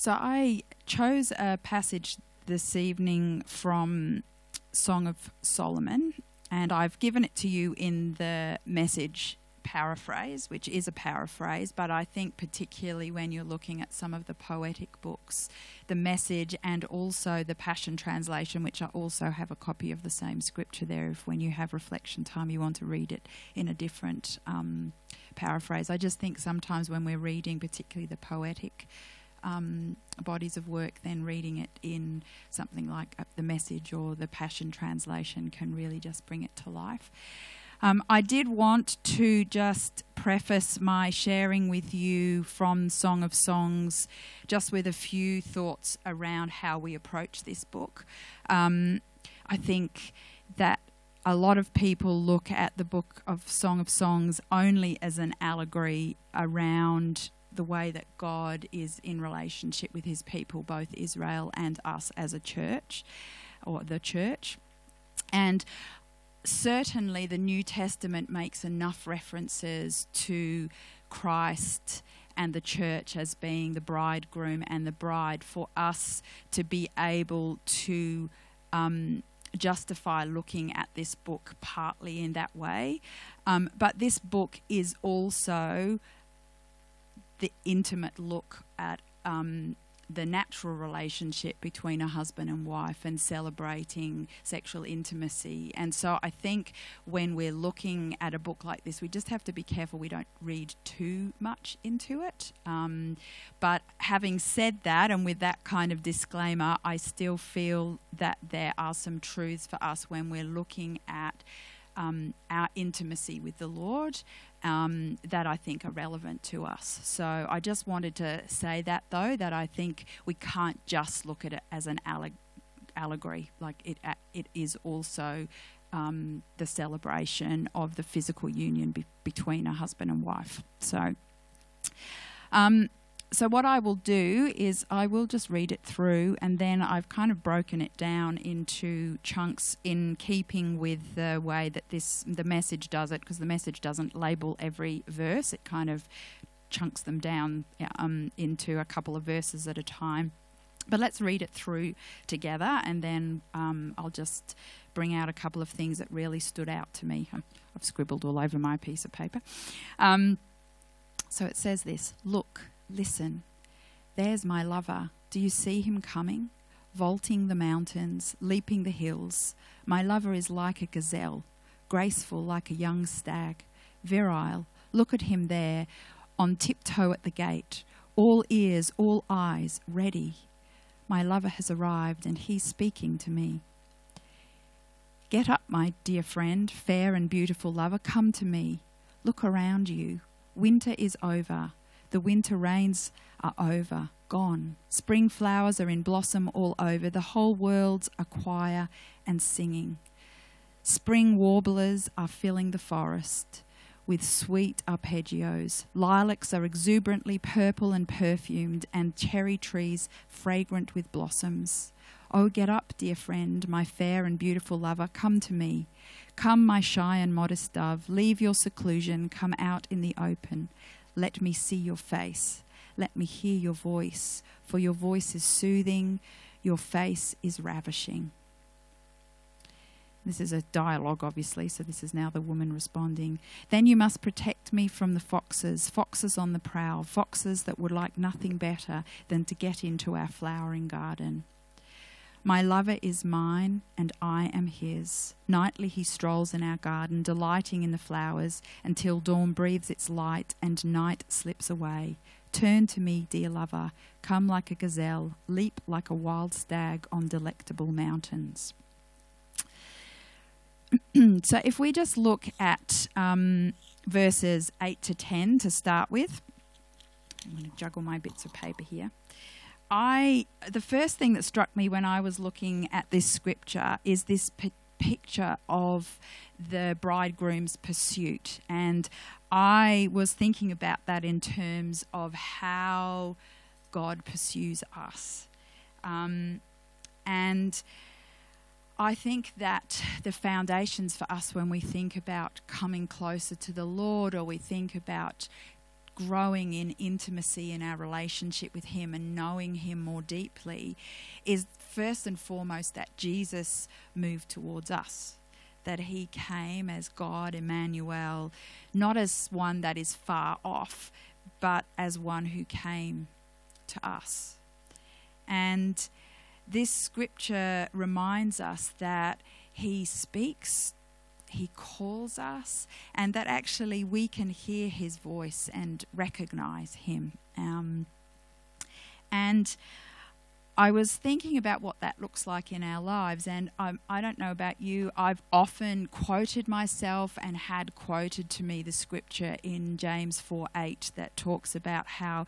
So I chose a passage this evening from Song of Solomon, and I've given it to you in the message paraphrase, which is a paraphrase, but I think particularly when you're looking at some of the poetic books, the message and also the Passion Translation, which I also have a copy of the same scripture there. If when you have reflection time, you want to read it in a different um, paraphrase. I just think sometimes when we're reading, particularly the poetic um, bodies of work, then reading it in something like uh, the message or the Passion Translation can really just bring it to life. Um, I did want to just preface my sharing with you from Song of Songs, just with a few thoughts around how we approach this book. Um, I think that a lot of people look at the book of Song of Songs only as an allegory around the way that God is in relationship with his people, both Israel and us as a church, or the church. And certainly the New Testament makes enough references to Christ and the church as being the bridegroom and the bride for us to be able to um, justify looking at this book partly in that way. Um, but this book is also the intimate look at um, the natural relationship between a husband and wife and celebrating sexual intimacy. And so I think when we're looking at a book like this, we just have to be careful we don't read too much into it. Um, but having said that, and with that kind of disclaimer, I still feel that there are some truths for us when we're looking at um, our intimacy with the Lord um, that I think are relevant to us. So I just wanted to say that, though, that I think we can't just look at it as an alleg- allegory. Like it, it is also um, the celebration of the physical union be- between a husband and wife. So. Um, so what I will do is I will just read it through, and then I've kind of broken it down into chunks in keeping with the way that this the message does it, because the message doesn't label every verse; it kind of chunks them down um, into a couple of verses at a time. But let's read it through together, and then um, I'll just bring out a couple of things that really stood out to me. I've scribbled all over my piece of paper. Um, so it says this: Look Listen, there's my lover. Do you see him coming? Vaulting the mountains, leaping the hills. My lover is like a gazelle, graceful like a young stag, virile. Look at him there, on tiptoe at the gate, all ears, all eyes, ready. My lover has arrived, and he's speaking to me. Get up, my dear friend, fair and beautiful lover, come to me. Look around you. Winter is over. The winter rains are over, gone. Spring flowers are in blossom all over. The whole world's a choir and singing. Spring warblers are filling the forest with sweet arpeggios. Lilacs are exuberantly purple and perfumed, and cherry trees fragrant with blossoms. Oh, get up, dear friend, my fair and beautiful lover, come to me. Come, my shy and modest dove, leave your seclusion, come out in the open. Let me see your face. Let me hear your voice, for your voice is soothing, your face is ravishing. This is a dialogue, obviously, so this is now the woman responding. Then you must protect me from the foxes, foxes on the prowl, foxes that would like nothing better than to get into our flowering garden. My lover is mine, and I am his. Nightly he strolls in our garden, delighting in the flowers, until dawn breathes its light and night slips away. Turn to me, dear lover. Come like a gazelle, leap like a wild stag on delectable mountains. so, if we just look at um, verses 8 to 10 to start with, I'm going to juggle my bits of paper here. I the first thing that struck me when I was looking at this scripture is this p- picture of the bridegroom's pursuit, and I was thinking about that in terms of how God pursues us, um, and. I think that the foundations for us when we think about coming closer to the Lord or we think about growing in intimacy in our relationship with Him and knowing Him more deeply is first and foremost that Jesus moved towards us. That he came as God, Emmanuel, not as one that is far off, but as one who came to us. And this scripture reminds us that he speaks he calls us, and that actually we can hear his voice and recognize him. Um, and I was thinking about what that looks like in our lives, and I'm, I do not know about you. I've often quoted myself and had quoted to me the scripture in James 4 8 that talks about how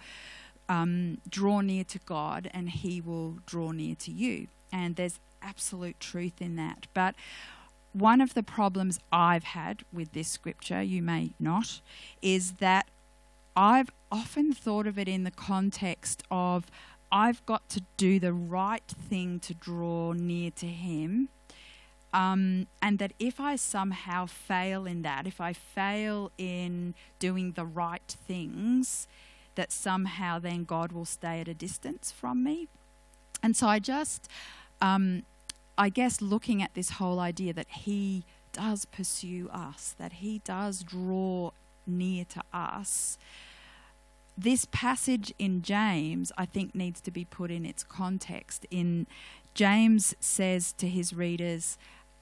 um, draw near to God and he will draw near to you. And there's absolute truth in that. But one of the problems I've had with this scripture, you may not, is that I've often thought of it in the context of I've got to do the right thing to draw near to Him. Um, and that if I somehow fail in that, if I fail in doing the right things, that somehow then God will stay at a distance from me. And so I just um, I guess looking at this whole idea that He does pursue us, that He does draw near to us. This passage in James, I think, needs to be put in its context. In James says to his readers,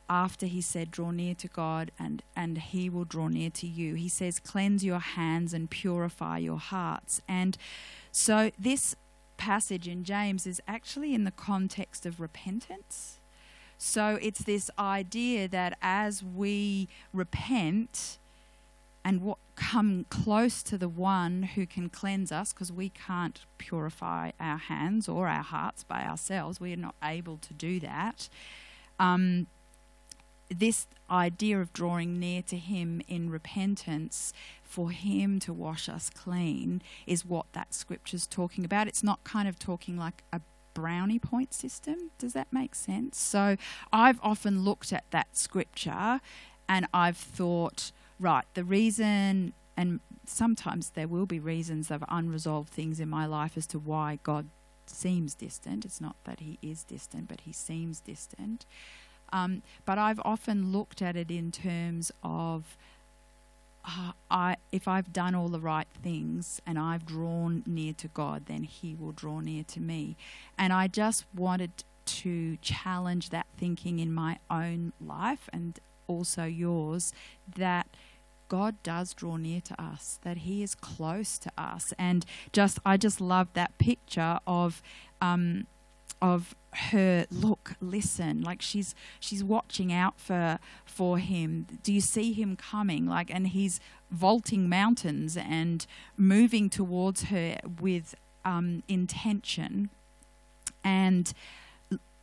after he said, Draw near to God and, and he will draw near to you, he says, Cleanse your hands and purify your hearts. And so this passage in James is actually in the context of repentance. So it's this idea that as we repent and what, come close to the one who can cleanse us, because we can't purify our hands or our hearts by ourselves, we are not able to do that. Um, this idea of drawing near to Him in repentance, for Him to wash us clean, is what that scripture's talking about. It's not kind of talking like a brownie point system. Does that make sense? So I've often looked at that scripture and I've thought, right, the reason, and sometimes there will be reasons of unresolved things in my life as to why God seems distant. It's not that he is distant, but he seems distant. Um, but I've often looked at it in terms of uh, I, if I've done all the right things and I've drawn near to God, then He will draw near to me. And I just wanted to challenge that thinking in my own life and also yours that God does draw near to us, that He is close to us. And just, I just love that picture of. Um, of her look listen like she's she's watching out for for him. Do you see him coming? Like and he's vaulting mountains and moving towards her with um, intention and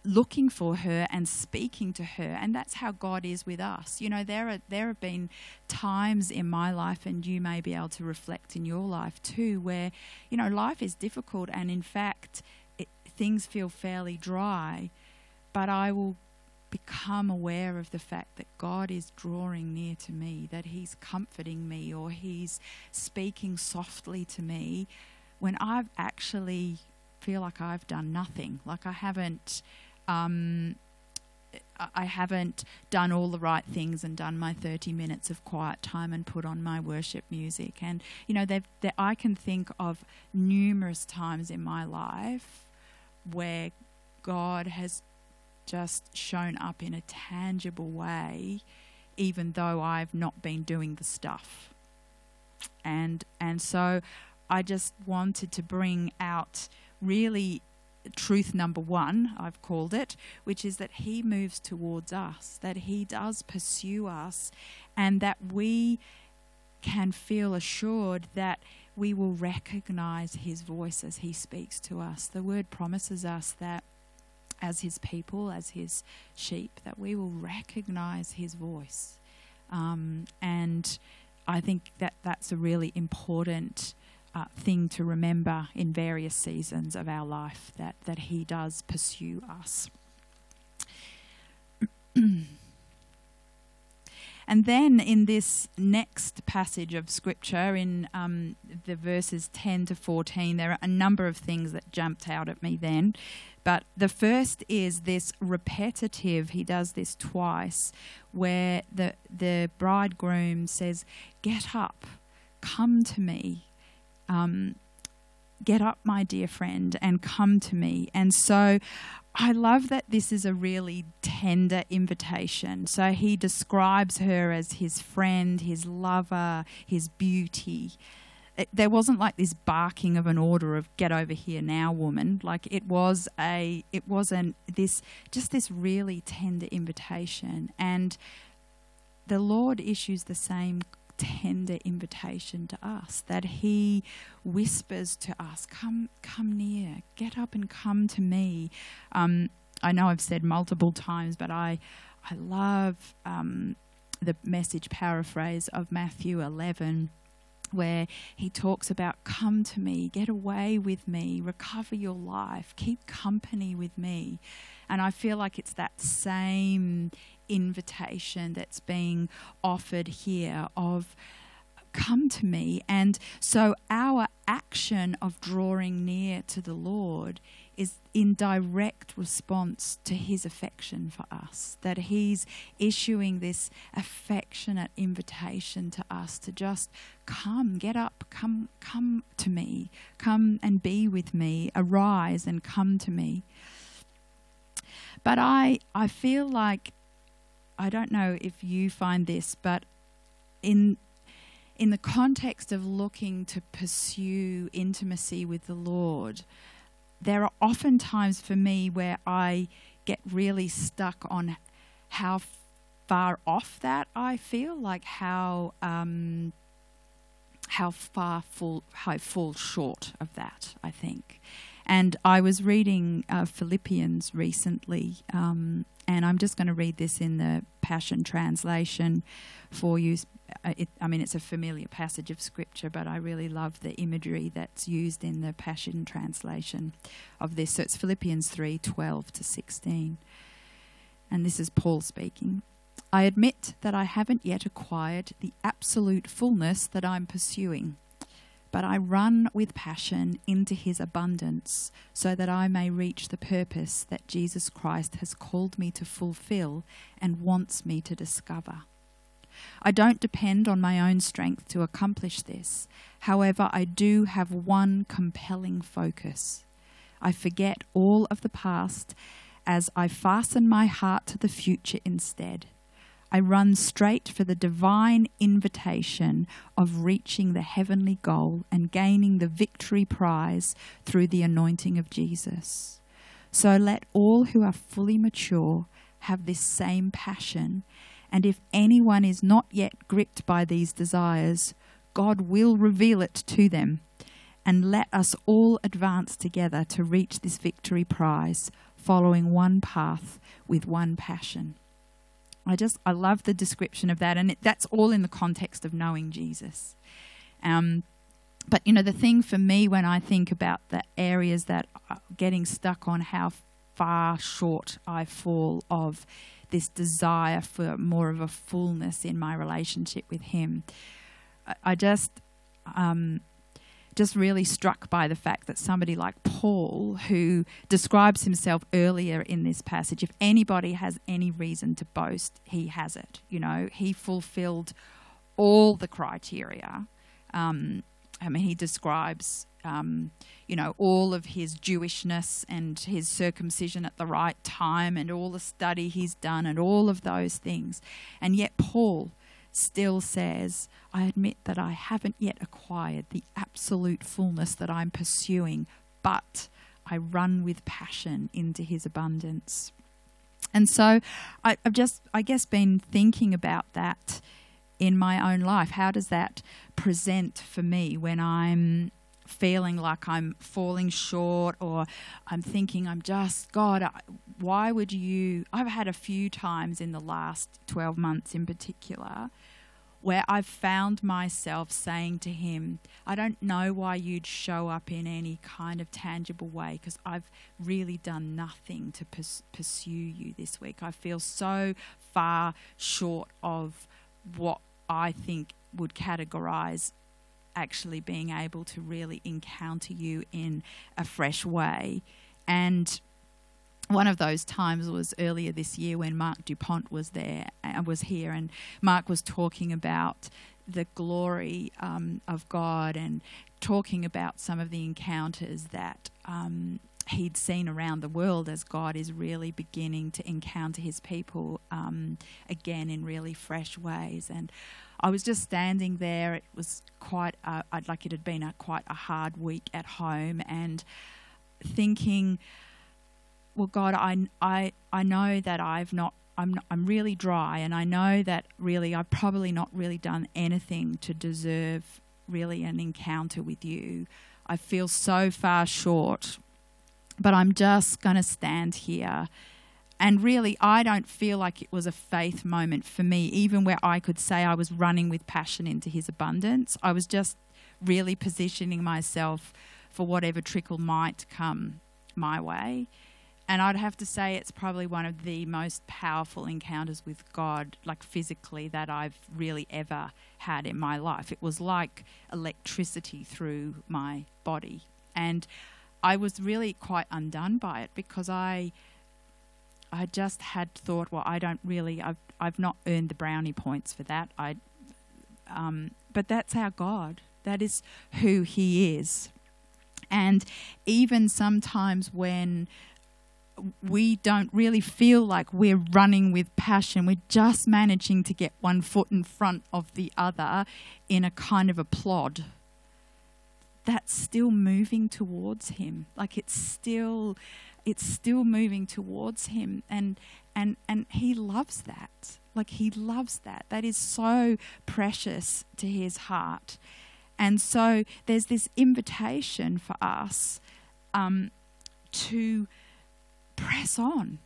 looking for her and speaking to her. And that's how God is with us. You know there are there have been times in my life and you may be able to reflect in your life too where you know life is difficult. And in fact things feel fairly dry, but I will become aware of the fact that God is drawing near to me, that He's comforting me, or He's speaking softly to me when I've actually feel like I've done nothing, like I haven't. Um, I haven't done all the right things and done my 30 minutes of quiet time and put on my worship music. And, you know, I can think of numerous times in my life where God has just shown up in a tangible way, even though I've not been doing the stuff. And and so I just wanted to bring out really truth number one, I've called it, which is that He moves towards us, that He does pursue us, and that we can feel assured that we will recognize his voice as he speaks to us. The word promises us that as his people, as his sheep, that we will recognize his voice. Um, and I think that that's a really important uh, thing to remember in various seasons of our life that, that he does pursue us. And then in this next passage of scripture, in um, the verses 10 to 14, there are a number of things that jumped out at me then. But the first is this repetitive, he does this twice, where the, the bridegroom says, Get up, come to me. Um, get up, my dear friend, and come to me. And so I love that this is a really tender invitation. So he describes her as his friend, his lover, his beauty. It, there wasn't like this barking of an order of "get over here now, woman." Like it was a, it wasn't this just this really tender invitation, and the Lord issues the same tender invitation to us that he whispers to us come come near get up and come to me um, i know i've said multiple times but i i love um, the message paraphrase of matthew 11 where he talks about come to me, get away with me, recover your life, keep company with me. And I feel like it's that same invitation that's being offered here of come to me. And so our action of drawing near to the Lord is in direct response to his affection for us, that he's issuing this affectionate invitation to us to just come, get up, come, come to me, come and be with me, arise and come to me. But I, I feel like I don't know if you find this, but in in the context of looking to pursue intimacy with the Lord, there are often times for me where I get really stuck on how far off that I feel, like how um, how far how I fall short of that. I think, and I was reading uh, Philippians recently, um, and I'm just going to read this in the Passion Translation for you. Uh, it, I mean, it's a familiar passage of Scripture, but I really love the imagery that's used in the Passion Translation of this. So it's Philippians 3 12 to 16. And this is Paul speaking. I admit that I haven't yet acquired the absolute fullness that I'm pursuing but I run with passion into his abundance so that I may reach the purpose that Jesus Christ has called me to fulfill and wants me to discover. I don't depend on my own strength to accomplish this. However, I do have one compelling focus. I forget all of the past as I fasten my heart to the future instead. I run straight for the divine invitation of reaching the heavenly goal and gaining the victory prize through the anointing of Jesus. So let all who are fully mature have this same passion. And if anyone is not yet gripped by these desires, God will reveal it to them. And let us all advance together to reach this victory prize, following one path with one passion. I just I love the description of that, and it, that's all in the context of knowing Jesus. Um, but you know, the thing for me when I think about the areas that are getting stuck on how far short I fall of this desire for more of a fullness in my relationship with Him, I, I just um, just really struck by the fact that somebody like Paul, who describes himself earlier in this passage, if anybody has any reason to boast, he has it. You know, he fulfilled all the criteria. Um, I mean, he describes, um, you know, all of his Jewishness and his circumcision at the right time and all the study he's done and all of those things. And yet, Paul still says, I admit that I haven't yet acquired the absolute fullness that I'm pursuing, but I run with passion into his abundance. And so I, have just, I guess, been thinking about that in my own life. How does that present for me when I'm feeling like I'm falling short or I'm thinking I'm just, God, why would you? I've had a few times in the last 12 months in particular where I've found myself saying to him, I don't know why you'd show up in any kind of tangible way because I've really done nothing to pursue you this week. I feel so far short of what I think would categorize actually being able to really encounter you in a fresh way. And one of those times was earlier this year when Marc Dupont was there and uh, was here, and Marc was talking about the glory um, of God and talking about some of the encounters that um, he'd seen around the world as God is really beginning to encounter his people um, again in really fresh ways. And I was just standing there. It was quite, a, I'd like it had been a quite a hard week at home, and thinking, well, God, I, I, I know that I've not I'm, not, I'm really dry, and I know that really I've probably not really done anything to deserve really an encounter with you. I feel so far short, but I'm just going to stand here. And really, I don't feel like it was a faith moment for me, even where I could say I was running with passion into his abundance. I was just really positioning myself for whatever trickle might come my way. And I'd have to say it's probably one of the most powerful encounters with God, like physically, that I've really ever had in my life. It was like electricity through my body. And I was really quite undone by it because I I just had thought, well, I don't really, I've, I've not earned the brownie points for that. I, um, but that's our God. That is who He is. And even sometimes when we don't really feel like we're running with passion. We're just managing to get one foot in front of the other in a kind of a plod. That's still moving towards him. Like it's still it's still moving towards him and and and he loves that. Like he loves that. That is so precious to his heart. And so there's this invitation for us um, to press on.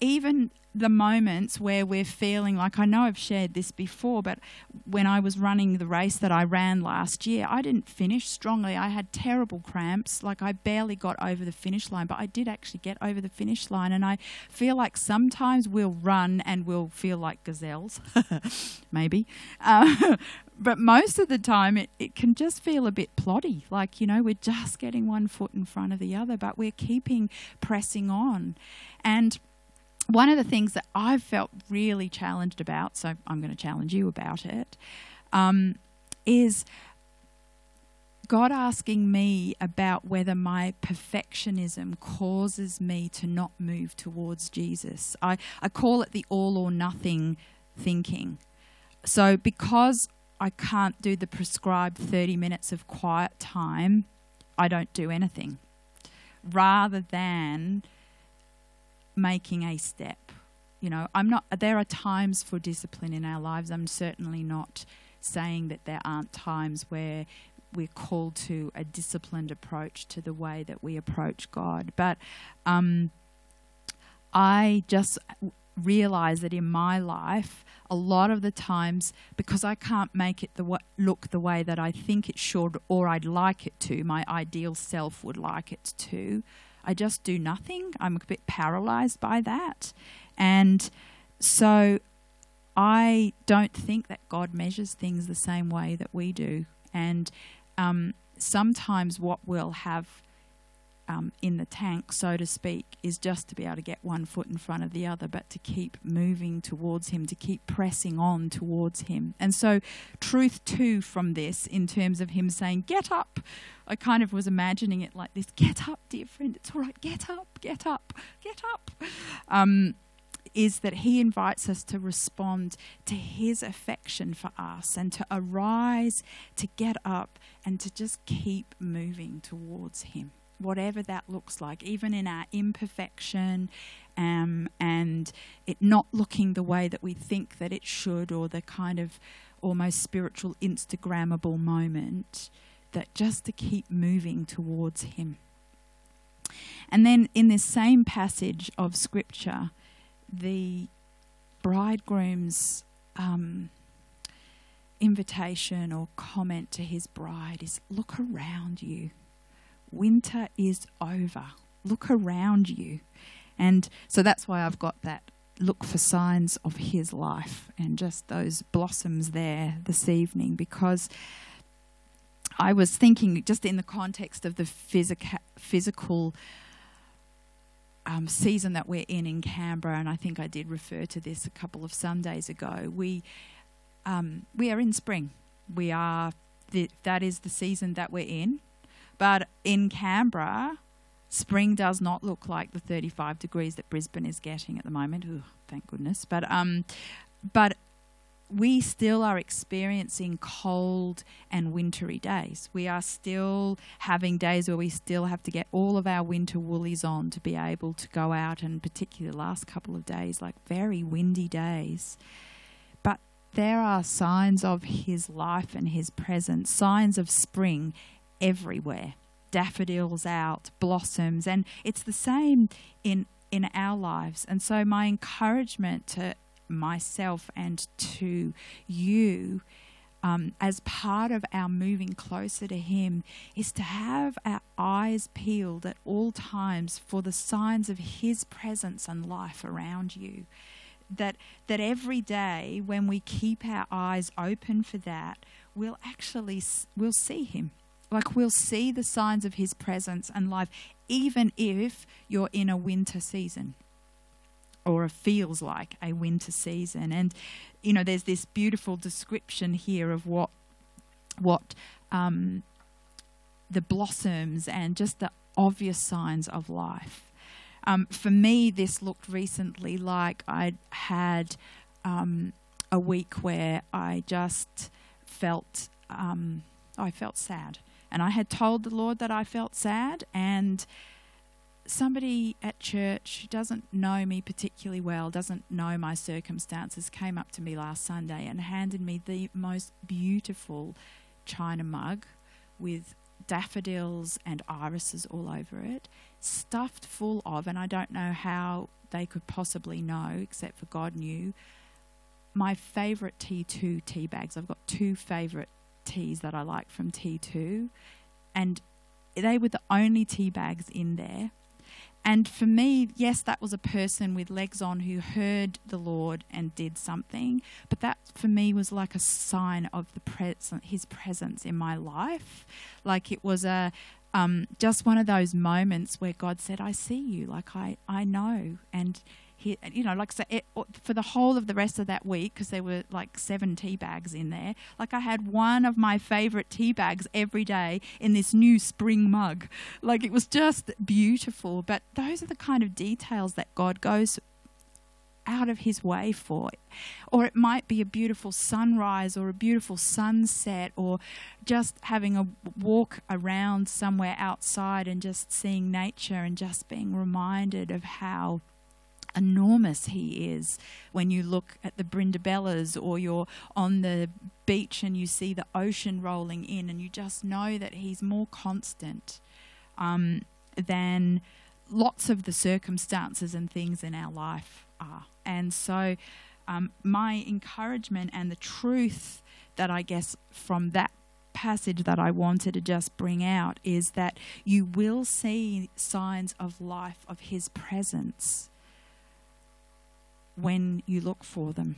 Even the moments where we're feeling like I know I've shared this before, but when I was running the race that I ran last year, I didn't finish strongly. I had terrible cramps, like I barely got over the finish line, but I did actually get over the finish line. And I feel like sometimes we'll run and we'll feel like gazelles, maybe. Uh, but most of the time, it, it can just feel a bit ploddy, like, you know, we're just getting one foot in front of the other, but we're keeping pressing on. And one of the things that I've felt really challenged about, so I'm going to challenge you about it, um, is God asking me about whether my perfectionism causes me to not move towards Jesus. I, I call it the all or nothing thinking. So, because I can't do the prescribed 30 minutes of quiet time, I don't do anything. Rather than making a step. You know, I'm not, there are times for discipline in our lives. I'm certainly not saying that there aren't times where we're called to a disciplined approach to the way that we approach God. But um, I just realize that in my life, a lot of the times, because I can't make it the w- look the way that I think it should or I'd like it to, my ideal self would like it to, I just do nothing. I'm a bit paralyzed by that. And so I don't think that God measures things the same way that we do. And um, sometimes what we'll have um, in the tank, so to speak, is just to be able to get one foot in front of the other, but to keep moving towards Him, to keep pressing on towards Him. And so, truth too from this, in terms of Him saying, Get up. I kind of was imagining it like this Get up, dear friend. It's all right. Get up, get up, get up. Um, is that he invites us to respond to his affection for us and to arise, to get up, and to just keep moving towards him whatever that looks like, even in our imperfection um, and it not looking the way that we think that it should, or the kind of almost spiritual Instagrammable moment, that just to keep moving towards Him. And then in this same passage of Scripture, the bridegroom's um, invitation or comment to his bride is look around you winter is over. Look around you. And so that's why I've got that look for signs of his life and just those blossoms there this evening because I was thinking just in the context of the physica- physical um, season that we're in in Canberra, and I think I did refer to this a couple of Sundays ago. We um, we are in spring. We are the, that is the season that we're in, but in Canberra, spring does not look like the 35 degrees that Brisbane is getting at the moment. Ooh, thank goodness. But um, but we still are experiencing cold and wintry days. We are still having days where we still have to get all of our winter woolies on to be able to go out, and particularly the last couple of days, like very windy days. But there are signs of His life and His presence, signs of spring everywhere. Daffodils out, blossoms, and it's the same in in our lives. And so my encouragement to myself and to you um, as part of our moving closer to Him is to have our eyes peeled at all times for the signs of His presence and life around you. That, that every day when we keep our eyes open for that, we'll actually we'll see Him. Like we'll see the signs of His presence and life, even if you're in a winter season or it feels like a winter season. And you know, there's this beautiful description here of what what um, the blossoms and just the obvious signs of life. Um, for me, this looked recently like I'd had um, a week where I just felt um, I felt sad, and I had told the Lord that I felt sad, and somebody at church who doesn't know me particularly well, doesn't know my circumstances, came up to me last Sunday and handed me the most beautiful china mug with daffodils and irises all over it, stuffed full of, and I don't know how they could possibly know, except for God knew, my favourite T2 tea bags. I've got two favourite teas that I like from T2, and they were the only tea bags in there and for me, yes, that was a person with legs on who heard the Lord and did something. But that for me was like a sign of the presence, His presence in my life. Like it was a um, just one of those moments where God said, "I see you. Like I, I know." And you know, like so it, for the whole of the rest of that week, because there were like seven tea bags in there. Like I had one of my favorite tea bags every day in this new spring mug. Like it was just beautiful. But those are the kind of details that God goes out of his way for. Or it might be a beautiful sunrise or a beautiful sunset or just having a walk around somewhere outside and just seeing nature and just being reminded of how enormous he is when you look at the Brindabellas or you're on the beach and you see the ocean rolling in and you just know that he's more constant um, than lots of the circumstances and things in our life are. And so, um, my encouragement and the truth that I guess from that passage that I wanted to just bring out is that you will see signs of life, of His presence when you look for them.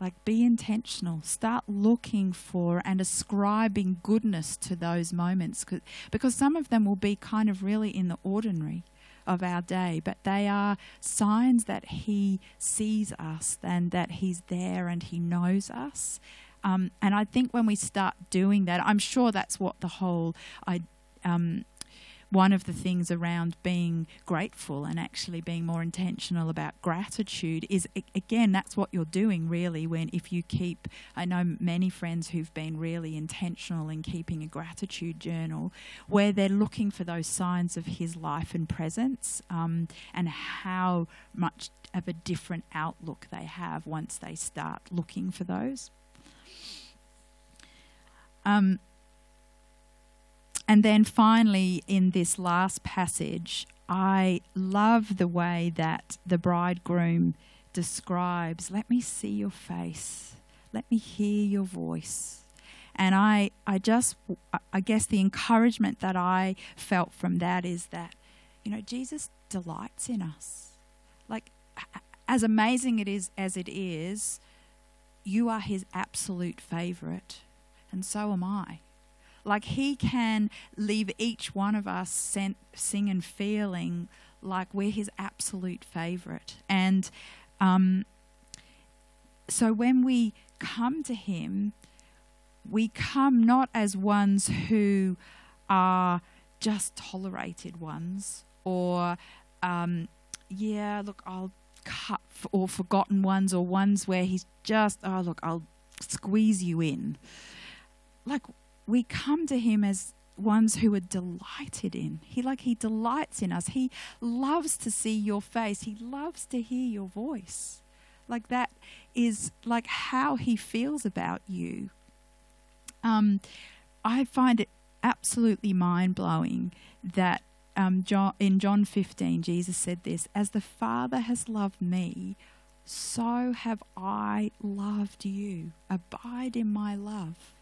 Like, be intentional. Start looking for and ascribing goodness to those moments because some of them will be kind of really in the ordinary of our day, but they are signs that He sees us and that He's there and He knows us. Um, and I think when we start doing that, I'm sure that's what the whole I, um, one of the things around being grateful and actually being more intentional about gratitude is again that's what you're doing really when if you keep I know many friends who've been really intentional in keeping a gratitude journal where they're looking for those signs of his life and presence um, and how much of a different outlook they have once they start looking for those. Um, and then finally, in this last passage, I love the way that the bridegroom describes let me see your face, let me hear your voice. And I, I just, I guess the encouragement that I felt from that is that, you know, Jesus delights in us. Like, as amazing it is as it is, you are his absolute favorite, and so am I. Like he can leave each one of us sent, singing, feeling like we're his absolute favorite. And um, so when we come to him, we come not as ones who are just tolerated ones or, um, yeah, look, I'll cut, or forgotten ones or ones where he's just, oh, look, I'll squeeze you in. Like, we come to him as ones who are delighted in. He like he delights in us. He loves to see your face. He loves to hear your voice. Like that is like how he feels about you. Um, I find it absolutely mind blowing that um, John, in John 15, Jesus said this As the Father has loved me, so have I loved you. Abide in my love.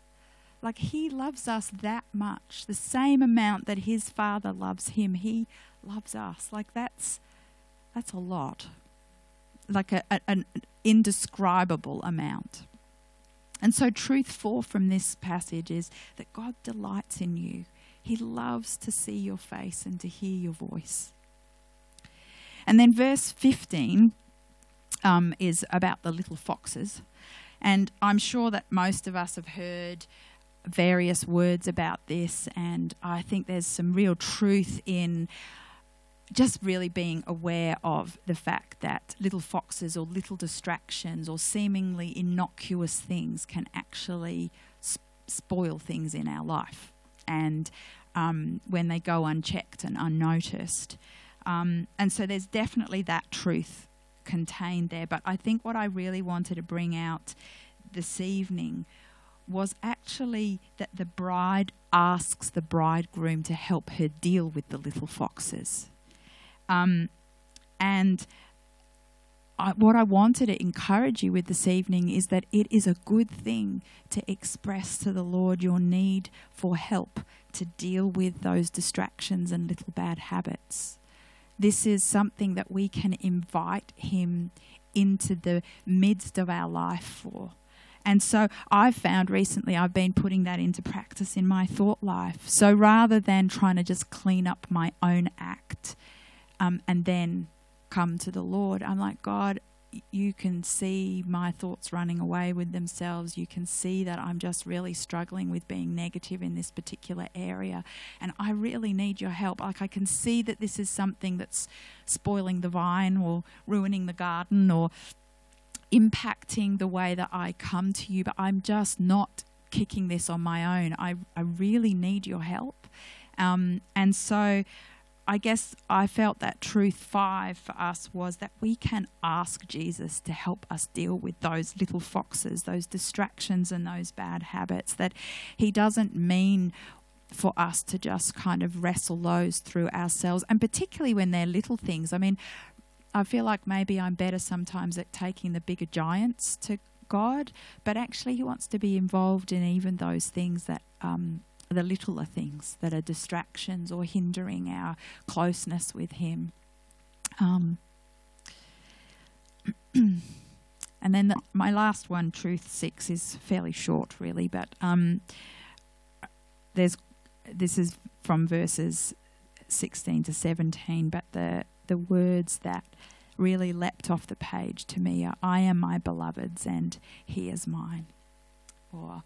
Like he loves us that much, the same amount that his Father loves him, he loves us. Like that's that's a lot. Like a, a, an indescribable amount. And so, truth four from this passage is that God delights in you. He loves to see your face and to hear your voice. And then, verse 15 um, is about the little foxes. And I'm sure that most of us have heard various words about this, and I think there's some real truth in just really being aware of the fact that little foxes or little distractions or seemingly innocuous things can actually sp- spoil things in our life. And um, when they go unchecked and unnoticed. Um, and so there's definitely that truth contained there. But I think what I really wanted to bring out this evening was actually that the bride asks the bridegroom to help her deal with the little foxes. Um, and I, what I wanted to encourage you with this evening is that it is a good thing to express to the Lord your need for help to deal with those distractions and little bad habits. This is something that we can invite Him into the midst of our life for. And so I've found recently I've been putting that into practice in my thought life. So rather than trying to just clean up my own act um, and then come to the Lord, I'm like, God, you can see my thoughts running away with themselves. You can see that I'm just really struggling with being negative in this particular area. And I really need your help. Like, I can see that this is something that's spoiling the vine or ruining the garden or impacting the way that I come to you, but I'm just not kicking this on my own. I, I really need your help. Um, and so I guess I felt that truth five for us was that we can ask Jesus to help us deal with those little foxes, those distractions, and those bad habits. That He doesn't mean for us to just kind of wrestle those through ourselves, and particularly when they're little things. I mean, I feel like maybe I'm better sometimes at taking the bigger giants to God, but actually He wants to be involved in even those things that. Um, the littler things that are distractions or hindering our closeness with Him. Um, and then the, my last one, truth six, is fairly short, really, but um, there's this is from verses 16 to 17, but the the words that really leapt off the page to me are I am my beloved's and he is mine. Or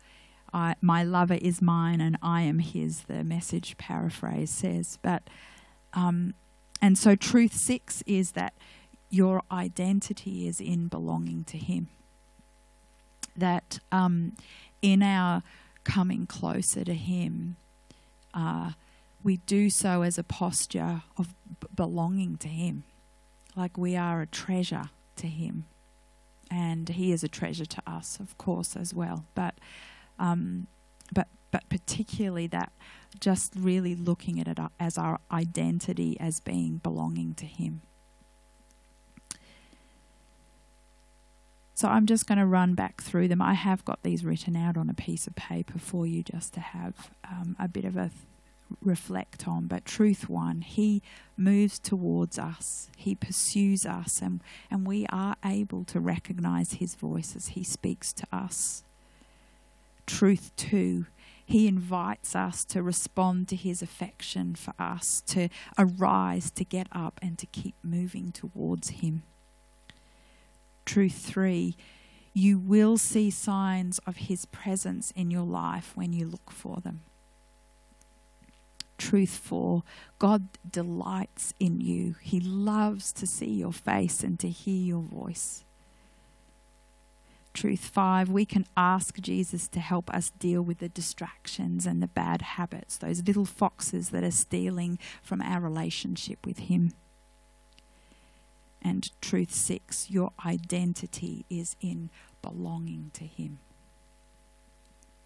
I, my lover is mine and I am his, the message paraphrase says. But um, and so truth six is that your identity is in belonging to him. That um, in our coming closer to him, uh, we do so as a posture of b- belonging to Him. Like we are a treasure to Him. And He is a treasure to us, of course, as well. But, um, but, but particularly that just really looking at it as our identity as being belonging to Him. So I'm just going to run back through them. I have got these written out on a piece of paper for you just to have um, a bit of a reflect on. But truth one, He moves towards us, He pursues us, and, and we are able to recognize His voice as He speaks to us. Truth two, He invites us to respond to His affection for us, to arise, to get up, and to keep moving towards Him. Truth three, you will see signs of His presence in your life when you look for them truth four. God delights in you. He loves to see your face and to hear your voice. Truth five, we can ask Jesus to help us deal with the distractions and the bad habits, those little foxes that are stealing from our relationship with Him. And truth six, your identity is in belonging to Him.